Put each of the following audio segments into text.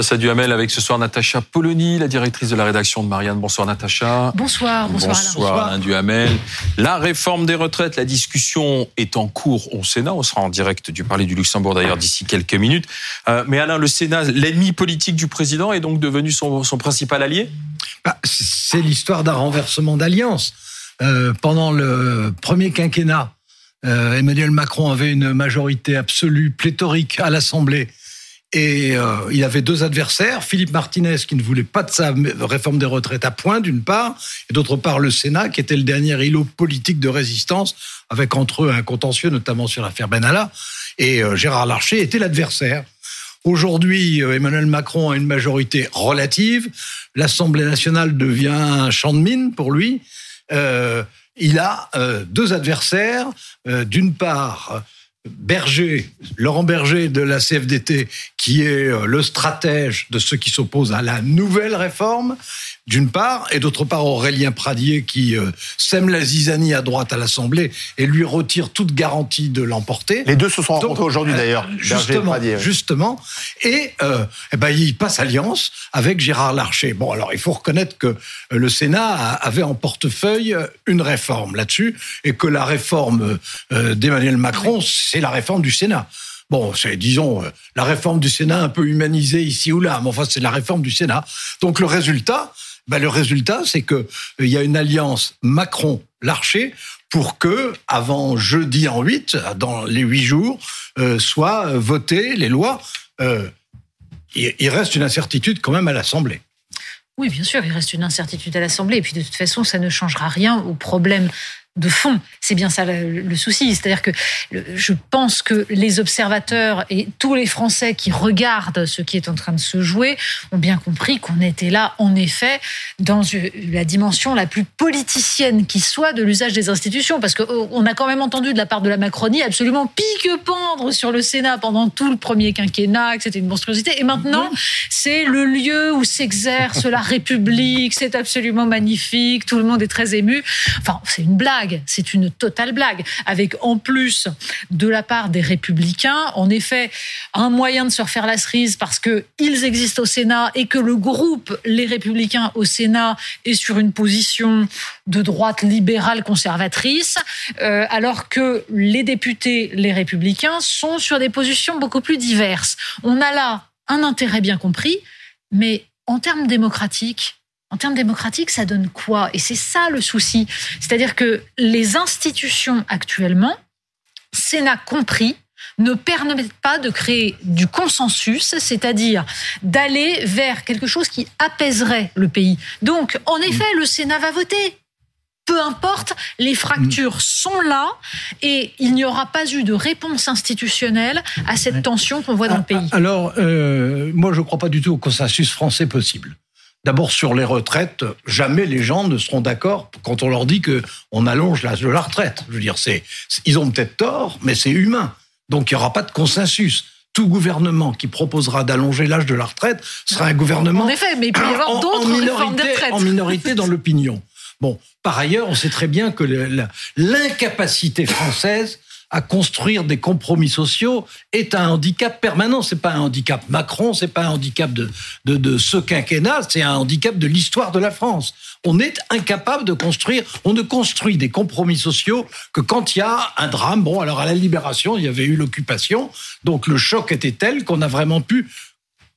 face à Duhamel avec ce soir Natacha Polony, la directrice de la rédaction de Marianne. Bonsoir Natacha. Bonsoir, bonsoir. Bonsoir Alain Duhamel. La réforme des retraites, la discussion est en cours au Sénat. On sera en direct du Palais du Luxembourg d'ailleurs d'ici quelques minutes. Euh, mais Alain, le Sénat, l'ennemi politique du président, est donc devenu son, principal allié? Bah, C'est l'histoire d'un renversement d'alliance. Euh, pendant le premier quinquennat, euh, Emmanuel Macron avait une majorité absolue, pléthorique à l'Assemblée. Et euh, il avait deux adversaires, Philippe Martinez qui ne voulait pas de sa réforme des retraites à point d'une part, et d'autre part le Sénat qui était le dernier îlot politique de résistance, avec entre eux un contentieux notamment sur l'affaire Benalla, et euh, Gérard Larcher était l'adversaire. Aujourd'hui, Emmanuel Macron a une majorité relative, l'Assemblée nationale devient un champ de mine pour lui. Euh, il a euh, deux adversaires. Euh, d'une part, Berger, Laurent Berger de la CFDT, qui est euh, le stratège de ceux qui s'opposent à la nouvelle réforme, d'une part, et d'autre part Aurélien Pradier qui euh, sème la zizanie à droite à l'Assemblée et lui retire toute garantie de l'emporter. Les deux se sont rencontrés aujourd'hui d'ailleurs, justement, et Justement, et, euh, eh ben, il passe alliance avec Gérard Larcher. Bon, alors il faut reconnaître que le Sénat avait en portefeuille une réforme là-dessus, et que la réforme d'Emmanuel Macron, c'est la réforme du Sénat. Bon, c'est, disons, euh, la réforme du Sénat un peu humanisée ici ou là, mais enfin, c'est la réforme du Sénat. Donc, le résultat, ben, le résultat, c'est que euh, il y a une alliance Macron-Larcher pour que, avant jeudi en 8, dans les huit jours, euh, soient votées les lois. il reste une incertitude quand même à l'Assemblée. Oui, bien sûr, il reste une incertitude à l'Assemblée. Et puis, de toute façon, ça ne changera rien au problème de fond. C'est bien ça le, souci. C'est-à-dire que je pense que les observateurs et tous les Français qui regardent ce qui est en train de se jouer ont bien compris qu'on était là, en effet, dans la dimension la plus politicienne qui soit de l'usage des institutions. Parce qu'on oh, a quand même entendu de la part de la Macronie absolument pique-pendre sur le Sénat pendant tout le premier quinquennat, que c'était une monstruosité. Et maintenant, c'est le lieu où s'exerce la République, c'est absolument magnifique, tout le monde est très ému. Enfin, c'est une blague c'est une totale blague. Avec en plus de la part des républicains, en effet, un moyen de se refaire la cerise parce qu'ils existent au Sénat et que le groupe Les Républicains au Sénat est sur une position de droite libérale conservatrice, euh, alors que les députés, les Républicains, sont sur des positions beaucoup plus diverses. On a là un intérêt bien compris, mais en termes démocratiques, en termes démocratiques, ça donne quoi? Et c'est ça le souci. C'est-à-dire que les institutions actuellement, Sénat compris, ne permettent pas de créer du consensus, c'est-à-dire d'aller vers quelque chose qui apaiserait le pays. Donc, en effet, le Sénat va voter. Peu importe, les fractures sont là et il n'y aura pas eu de réponse institutionnelle à cette tension qu'on voit dans le pays. Alors, euh, moi, je ne crois pas du tout au consensus français possible. D'abord sur les retraites, jamais les gens ne seront d'accord quand on leur dit que on allonge l'âge de la retraite. Je veux dire, c'est ils ont peut-être tort, mais c'est humain. Donc il n'y aura pas de consensus. Tout gouvernement qui proposera d'allonger l'âge de la retraite sera un gouvernement en effet, mais il peut y avoir d'autres réformes de retraite. en minorité dans l'opinion. Bon, par ailleurs, on sait très bien que l'incapacité française à construire des compromis sociaux est un handicap permanent. C'est pas un handicap Macron, c'est pas un handicap de, de, de ce quinquennat, c'est un handicap de l'histoire de la France. On est incapable de construire, on ne construit des compromis sociaux que quand il y a un drame. Bon, alors à la libération, il y avait eu l'occupation, donc le choc était tel qu'on a vraiment pu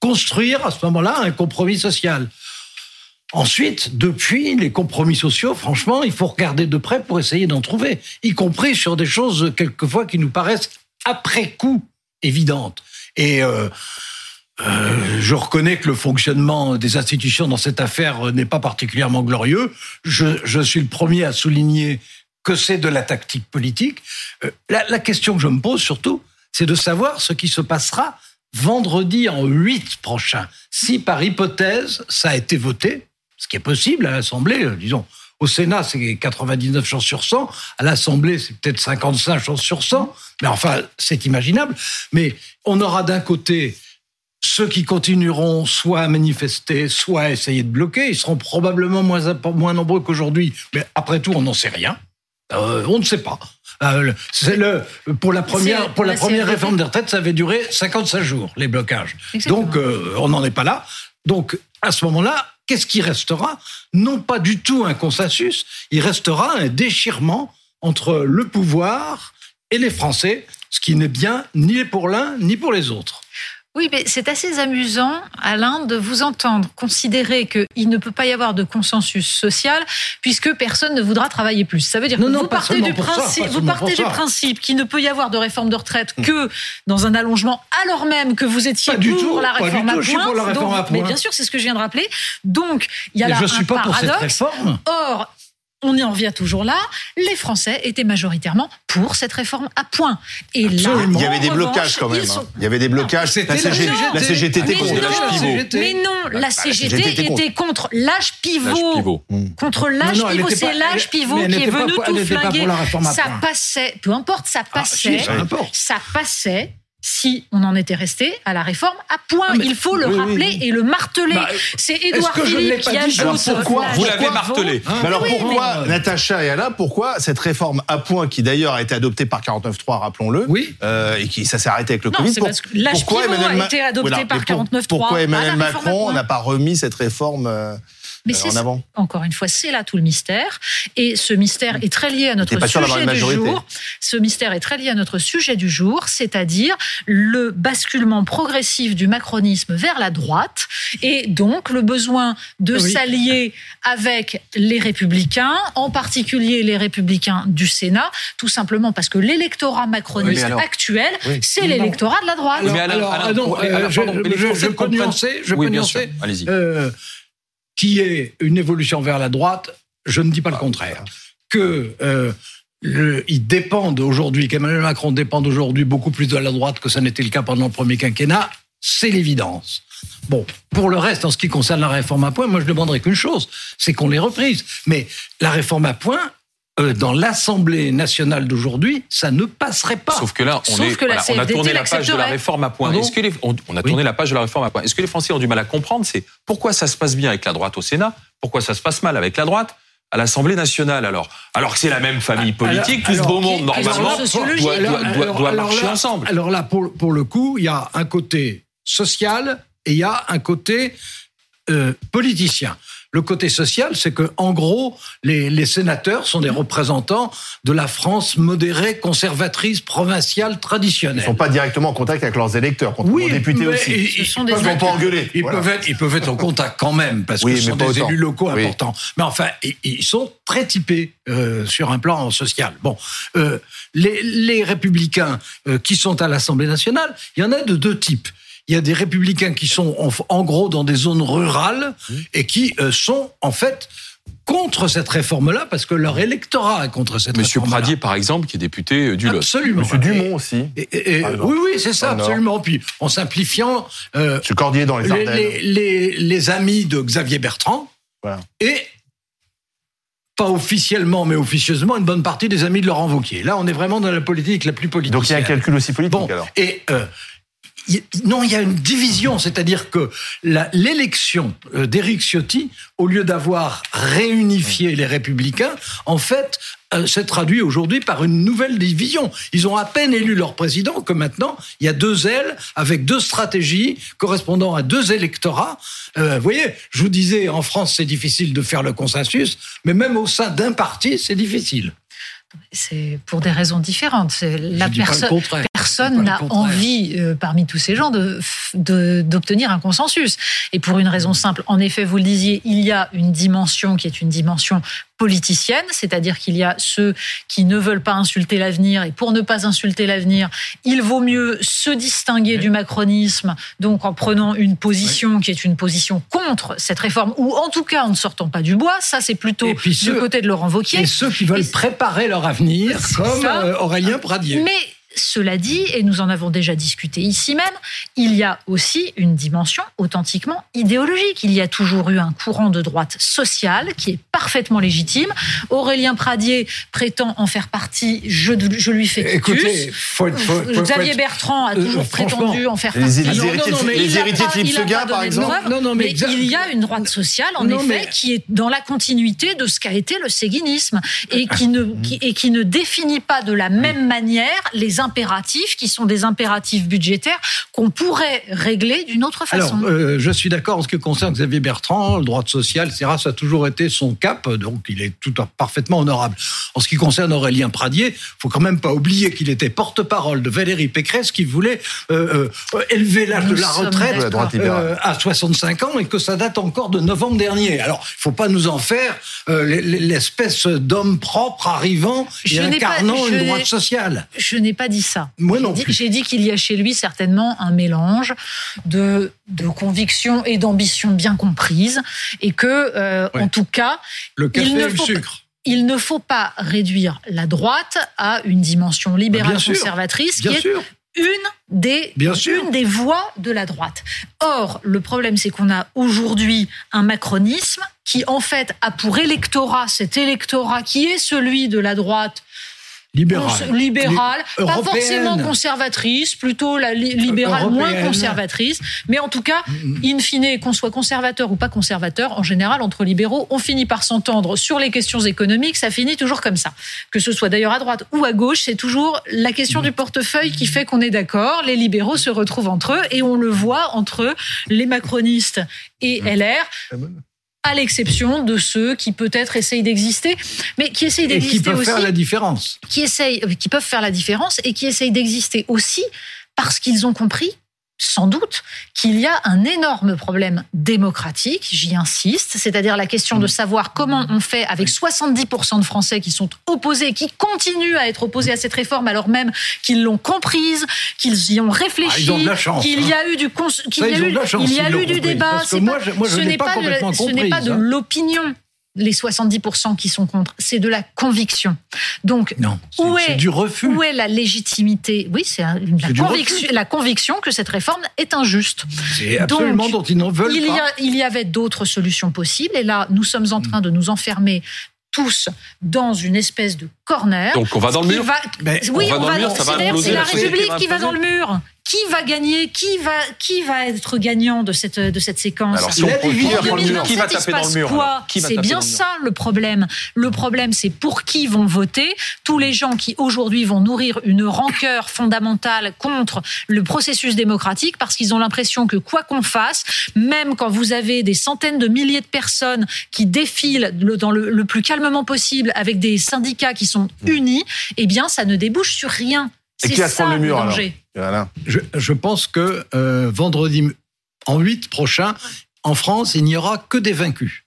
construire à ce moment-là un compromis social. Ensuite, depuis, les compromis sociaux, franchement, il faut regarder de près pour essayer d'en trouver, y compris sur des choses quelquefois qui nous paraissent après coup évidentes. Et euh, euh, je reconnais que le fonctionnement des institutions dans cette affaire n'est pas particulièrement glorieux. Je, je, suis le premier à souligner que c'est de la tactique politique. Euh, la, la, question que je me pose surtout, c'est de savoir ce qui se passera vendredi en 8 prochain. Si par hypothèse, ça a été voté, ce qui est possible à l'Assemblée, euh, disons. Au Sénat, c'est 99 chances sur 100. À l'Assemblée, c'est peut-être 55 chances sur 100. Mais enfin, c'est imaginable. Mais on aura d'un côté ceux qui continueront soit à manifester, soit à essayer de bloquer. Ils seront probablement moins, moins nombreux qu'aujourd'hui. Mais après tout, on n'en sait rien. Euh, on ne sait pas. Euh, c'est le, pour la première, pour la première réforme des retraites, ça avait duré 55 jours, les blocages. Exactement. Donc, euh, on n'en est pas là. Donc, à ce moment-là, qu'est-ce qui restera? Non pas du tout un consensus, il restera un déchirement entre le pouvoir et les Français, ce qui n'est bien ni pour l'un ni pour les autres. Oui, mais c'est assez amusant, Alain, de vous entendre considérer qu'il ne peut pas y avoir de consensus social puisque personne ne voudra travailler plus. Ça veut dire Non, que non, vous partez, du ça, principe, vous partez du qu'il ne peut y avoir de réforme de retraite que dans un allongement, alors même que vous étiez pour tout, la pas du réforme tout, je suis pour la réforme Donc, à points. Mais bien sûr, c'est ce que je viens de rappeler. Donc, il y a Mais là je un suis pas pour cette paradoxe. réforme. Or, on y en vient toujours là. Les Français étaient majoritairement pour cette réforme à points. Et là, Absolument. Il y avait des blocages quand même. sont- hein. Il y avait des blocages. C'était La CGT, la CGT était Mais contre non, l'âge pivot. Mais non, la CGT CGT était contre. l'âge pivot. Pivot. Contre l'âge pivot, c'est l'âge pivot qui est pas venu tout flinguer. Ça passait, peu importe, ça Ah, passait. si, ça importe. ça passait si on en était resté à la réforme à point. Ah, mais- Il faut le oui, rappeler oui. et le marteler. Bah, c'est Édouard Philippe qui dit ajoute. Alors pourquoi Vous l'avez martelé. Hein Mais alors Oui, pourquoi, mais- Natacha et Alain, pourquoi cette réforme à point qui d'ailleurs a été adoptée par 49.3, rappelons-le, Oui. euh, et qui ça s'est arrêté avec le Non, Covid c'est pour- parce que l'âge pourquoi Emmanuel a Ma- été adopté Voilà, par mais pour- 49.3 Pourquoi Emmanuel à Macron n'a pas remis cette réforme euh, Mais euh, c'est en avant encore une fois, c'est là tout le mystère. Et ce mystère est très lié à notre sujet du jour. Ce mystère est très lié à notre sujet du jour, c'est-à-dire le basculement progressif du macronisme vers la droite et donc le besoin de Oui. s'allier avec les républicains, en particulier les républicains du Sénat, tout simplement parce que l'électorat macroniste Oui, alors- actuel, Oui. c'est l'électorat de la droite. Alors, Mais alors, ah non, euh, Alain, je, je- peux nuancer, je Oui, peux nuancer. Allez-y. euh, qui est une évolution vers la droite, je ne dis pas le contraire. Que euh, ils dépendent aujourd'hui, qu'Emmanuel Macron dépend aujourd'hui beaucoup plus de la droite que ça n'était le cas pendant le premier quinquennat, c'est l'évidence. Bon, pour le reste, en ce qui concerne la réforme à points, moi je demanderais qu'une chose, c'est qu'on les reprise. Mais la réforme à points, euh, dans l'Assemblée nationale d'aujourd'hui, ça ne passerait pas. Sauf que là, on, Sauf est, que la voilà, on a tourné la page de la réforme à point. Est-ce que les, on, on a tourné la page de la réforme à point. Est-ce que les Français ont du mal à comprendre C'est pourquoi ça se passe bien avec la droite au Sénat? Pourquoi ça se passe mal avec la droite à l'Assemblée nationale alors? Alors que c'est la même famille politique, tout ce alors, beau monde alors, normalement doit, doit, doit- Alors- doit alors marcher là- ensemble. Alors là, pour, pour le coup, il y a un côté social et il y a un côté euh, politicien. Le côté social, c'est que, en gros, les, les sénateurs sont des représentants de la France modérée, conservatrice, provinciale, Ils traditionnelle. sont pas directement en contact avec leurs électeurs, contrairement aux députés aussi. ils- ils sont des peuvent Ils vont être- pas engueuler. Ils, Voilà. peuvent être, ils peuvent être en contact quand même, parce Oui, que ce sont des autant. élus locaux Oui. importants. Mais enfin, ils, ils sont très typés euh, sur un plan social. Bon, euh, les, les républicains euh, qui sont à l'Assemblée nationale, il y en a de deux types. Il y a des républicains qui sont en, en gros dans des zones rurales et qui euh, sont en fait contre cette réforme-là parce que leur électorat est contre cette Monsieur réforme-là. Pradier, par exemple, qui est député euh, du Lot. Absolument. Monsieur Dumont aussi. Et- et- et- Par exemple. oui, oui, c'est ça, Nord. absolument. Puis, en simplifiant, euh, Monsieur Cordier dans les Ardennes. les- les- les amis de Xavier Bertrand Voilà. et pas officiellement mais officieusement une bonne partie des amis de Laurent Wauquiez. Là, on est vraiment dans la politique la plus politique. Donc il y a un calcul aussi politique Bon, alors. et euh, non, il y a une division, c'est-à-dire que l'élection euh, d'Éric Ciotti, au lieu d'avoir réunifié les républicains, en fait, euh, s'est traduit aujourd'hui par une nouvelle division. Ils ont à peine élu leur président que maintenant, il y a deux ailes avec deux stratégies correspondant à deux électorats. Euh, vous voyez, je vous disais, en France, c'est difficile de faire le consensus, mais même au sein d'un parti, c'est difficile. C'est pour des raisons différentes. C'est La personne, contraire. Personne n'a envie, euh, parmi tous ces gens, de- de- d'obtenir un consensus. Et pour une raison simple, en effet, vous le disiez, il y a une dimension qui est une dimension politicienne, c'est-à-dire qu'il y a ceux qui ne veulent pas insulter l'avenir, et pour ne pas insulter l'avenir, il vaut mieux se distinguer du macronisme, donc en prenant une position qui est une position contre cette réforme, ou en tout cas en ne sortant pas du bois, ça c'est plutôt puis du ceux- côté de Laurent Wauquiez. Et ceux qui veulent Et- préparer leur avenir, comme ça. euh, Aurélien Pradier. Mais cela dit, et nous en avons déjà discuté ici même, il y a aussi une dimension authentiquement idéologique. Il y a toujours eu un courant de droite sociale qui est parfaitement légitime. Aurélien Pradier prétend en faire partie, je, je lui fais Écoutez, faut, faut, faut, Xavier Bertrand a toujours prétendu en faire les, partie. Les, héritiers, non, non, les héritiers de Philippe Seguin, par exemple. Non, non, mais, mais il y a une droite sociale, en effet, mais... qui est dans la continuité de ce qu'a été le séguinisme et qui ne, qui, et qui ne définit pas de la même manière les impératifs qui sont des impératifs budgétaires qu'on pourrait régler d'une autre façon. Alors, euh, je suis d'accord en ce qui concerne Xavier Bertrand, le droit social, etc. Ça a toujours été son cap, donc il est tout parfaitement honorable. En ce qui concerne Aurélien Pradier, faut quand même pas oublier qu'il était porte-parole de Valérie Pécresse qui voulait euh, euh, élever l'âge de la retraite euh, à 65 ans et que ça date encore de novembre dernier. Alors, il faut pas nous en faire euh, l'espèce d'homme propre arrivant et incarnant une droite sociale. Je n'ai pas dit ça. Moi non plus. J'ai dit qu'il y a chez lui certainement un mélange de, de convictions et d'ambitions bien comprises et que, euh, Ouais. en tout cas, Le café il ne et faut pas- sucre. il ne faut pas réduire la droite à une dimension libérale Bien sûr. conservatrice Bien qui est une des, Bien une des voies de la droite. Or, le problème, c'est qu'on a aujourd'hui un macronisme qui, en fait, a pour électorat, cet électorat qui est celui de la droite Libérale, Li- pas forcément conservatrice, plutôt la li- libérale moins conservatrice. Mais en tout cas, in fine, qu'on soit conservateur ou pas conservateur, en général, entre libéraux, on finit par s'entendre sur les questions économiques. Ça finit toujours comme ça. Que ce soit d'ailleurs à droite ou à gauche, c'est toujours la question du portefeuille qui fait qu'on est d'accord. Les libéraux se retrouvent entre eux et on le voit entre les macronistes et LR à l'exception de ceux qui peut-être essayent d'exister, mais qui essayent Et qui d'exister peuvent aussi faire la différence. qui essayent, qui peuvent faire la différence et qui essayent d'exister aussi parce qu'ils ont compris, sans doute, qu'il y a un énorme problème démocratique, j'y insiste, c'est-à-dire la question de savoir comment on fait avec 70% de Français qui sont opposés, qui continuent à être opposés à cette réforme alors même qu'ils l'ont comprise, qu'ils y ont réfléchi, Ah, ont qu'il y hein. a eu du cons- qu'il Ça, y a ils ont eu, il y a du débat. moi, je- moi, je ce l'ai n'est pas de ce n'est pas de hein. l'opinion. Les 70% qui sont contre, c'est de la conviction. Donc, Non, Où est- du refus. où est la légitimité? Oui, c'est la, conviction, refus. la conviction que cette réforme est injuste. C'est absolument Donc, dont ils n'en veulent Il y, pas. a, il y avait d'autres solutions possibles, et là, nous sommes en train de nous enfermer tous dans une espèce de corner. Donc on va dans le mur. va- Mais oui, on va on dans le mur, dans- ça va c'est la République qui va dans le mur. Qui va gagner Qui va qui va être gagnant de cette de cette séquence Alors si on qui va division prendre le mur, 2027, qui va il se taper dans passe le mur quoi C'est bien dans le mur ça le problème. Le problème, c'est pour qui vont voter. Tous les gens qui aujourd'hui vont nourrir une rancœur fondamentale contre le processus démocratique parce qu'ils ont l'impression que quoi qu'on fasse, même quand vous avez des centaines de milliers de personnes qui défilent le- dans le, le plus calmement possible avec des syndicats qui sont unis, eh bien, ça ne débouche sur rien. Et qui va se prendre le mur, alors. Voilà. Je, je pense que euh, vendredi en 8 prochain, en France, il n'y aura que des vaincus.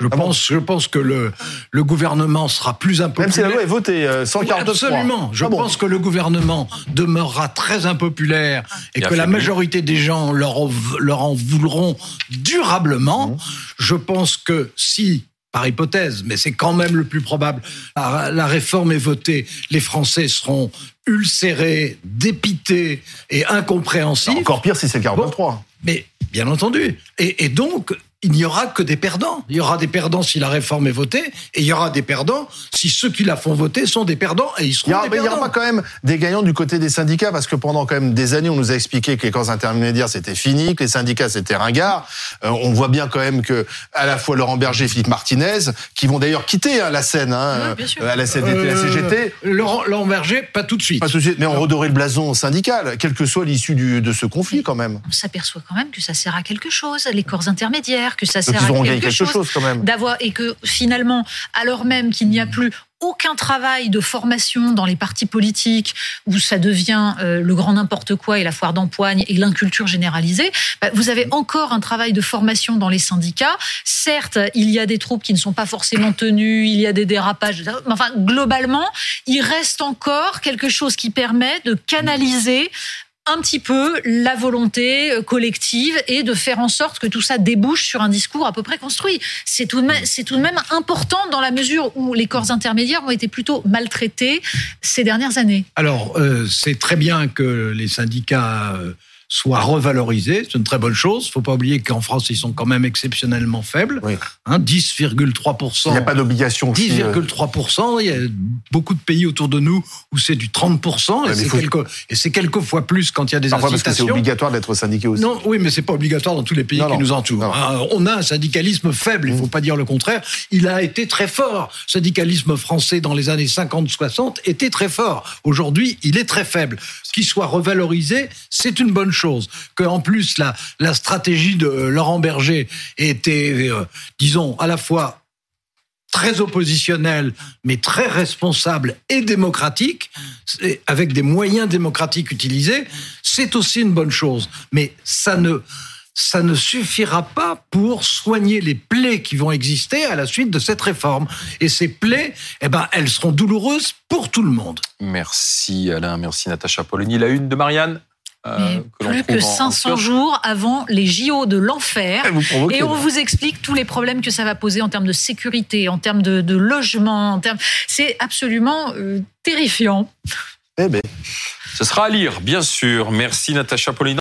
Je Ah bon pense, je pense que le, le gouvernement sera plus Même impopulaire. si la loi est votée, euh, Oui, 149 Absolument. Je Ah bon. pense que le gouvernement demeurera très impopulaire et que la majorité des gens leur, en- leur en voudront durablement. Mmh. Je pense que si, par hypothèse, mais c'est quand même le plus probable, la, la réforme est votée, les Français seront ulcérés, dépités et incompréhensifs. Encore pire si c'est le 49-3. Mais bien entendu. Et, et donc, il n'y aura que des perdants. Il y aura des perdants si la réforme est votée, et il y aura des perdants si ceux qui la font voter sont des perdants, et ils seront Il y aura, des mais il y aura perdants. pas quand même des gagnants du côté des syndicats parce que pendant quand même des années on nous a expliqué que les corps intermédiaires c'était fini, que les syndicats c'était ringard. Euh, on voit bien quand même que à la fois Laurent Berger et Philippe Martinez, qui vont d'ailleurs quitter hein, la scène hein, Oui, euh, à la la CGT, Euh, Laurent, Laurent Berger, pas tout de suite. pas tout de suite, mais on redorer le blason syndical, quelle que soit l'issue de ce conflit quand même. On s'aperçoit quand même que ça sert à quelque chose, les corps intermédiaires, que ça Donc sert à quelque, gagné quelque chose. chose quand même. d'avoir et que finalement, alors même qu'il n'y a plus aucun travail de formation dans les partis politiques où ça devient euh, le grand n'importe quoi et la foire d'empoigne et l'inculture généralisée, bah, vous avez encore un travail de formation dans les syndicats. Certes, il y a des troupes qui ne sont pas forcément tenues, il y a des dérapages, mais enfin globalement, il reste encore quelque chose qui permet de canaliser un petit peu la volonté euh, collective et de faire en sorte que tout ça débouche sur un discours à peu près construit. C'est tout de même, important dans la mesure où les corps intermédiaires ont été plutôt maltraités ces dernières années. Alors, euh, c'est très bien que les syndicats euh, soit revalorisé. C'est une très bonne chose. Il ne faut pas oublier qu'en France, ils sont quand même exceptionnellement faibles. Oui. Hein, 10,3%. Il n'y a pas d'obligation. aussi, euh, 10,3%. Il y a beaucoup de pays autour de nous où c'est du 30%. Ouais, et c'est faut- quelques, fois plus quand il y a des Parfois parce que c'est obligatoire d'être syndiqué aussi. Non, oui, mais c'est pas obligatoire dans tous les pays Non, qui non. nous entourent. Non. Ah, On a un syndicalisme faible, il faut pas dire le contraire. Il a été très fort. Le syndicalisme français dans les années 50-60 était très fort. Aujourd'hui, il est très faible. Qu'il soit revalorisé, c'est une bonne chose. Que en plus la, stratégie de Laurent Berger était, euh, disons, à la fois très oppositionnelle, mais très responsable et démocratique, avec des moyens démocratiques utilisés, c'est aussi une bonne chose. Mais ça ne, ça ne suffira pas pour soigner les plaies qui vont exister à la suite de cette réforme. Et ces plaies, eh ben, elles seront douloureuses pour tout le monde. Merci Alain, merci Natacha Polony. La une de Marianne euh, Mais que plus que en- en 500 kiosque. jours avant les JO de l'enfer. Et on vous explique tous les problèmes que ça va poser en termes de sécurité, en termes de, de logement, en termes. C'est absolument euh, terrifiant. Eh ben. Ce sera à lire, bien sûr. Merci Natacha Polony.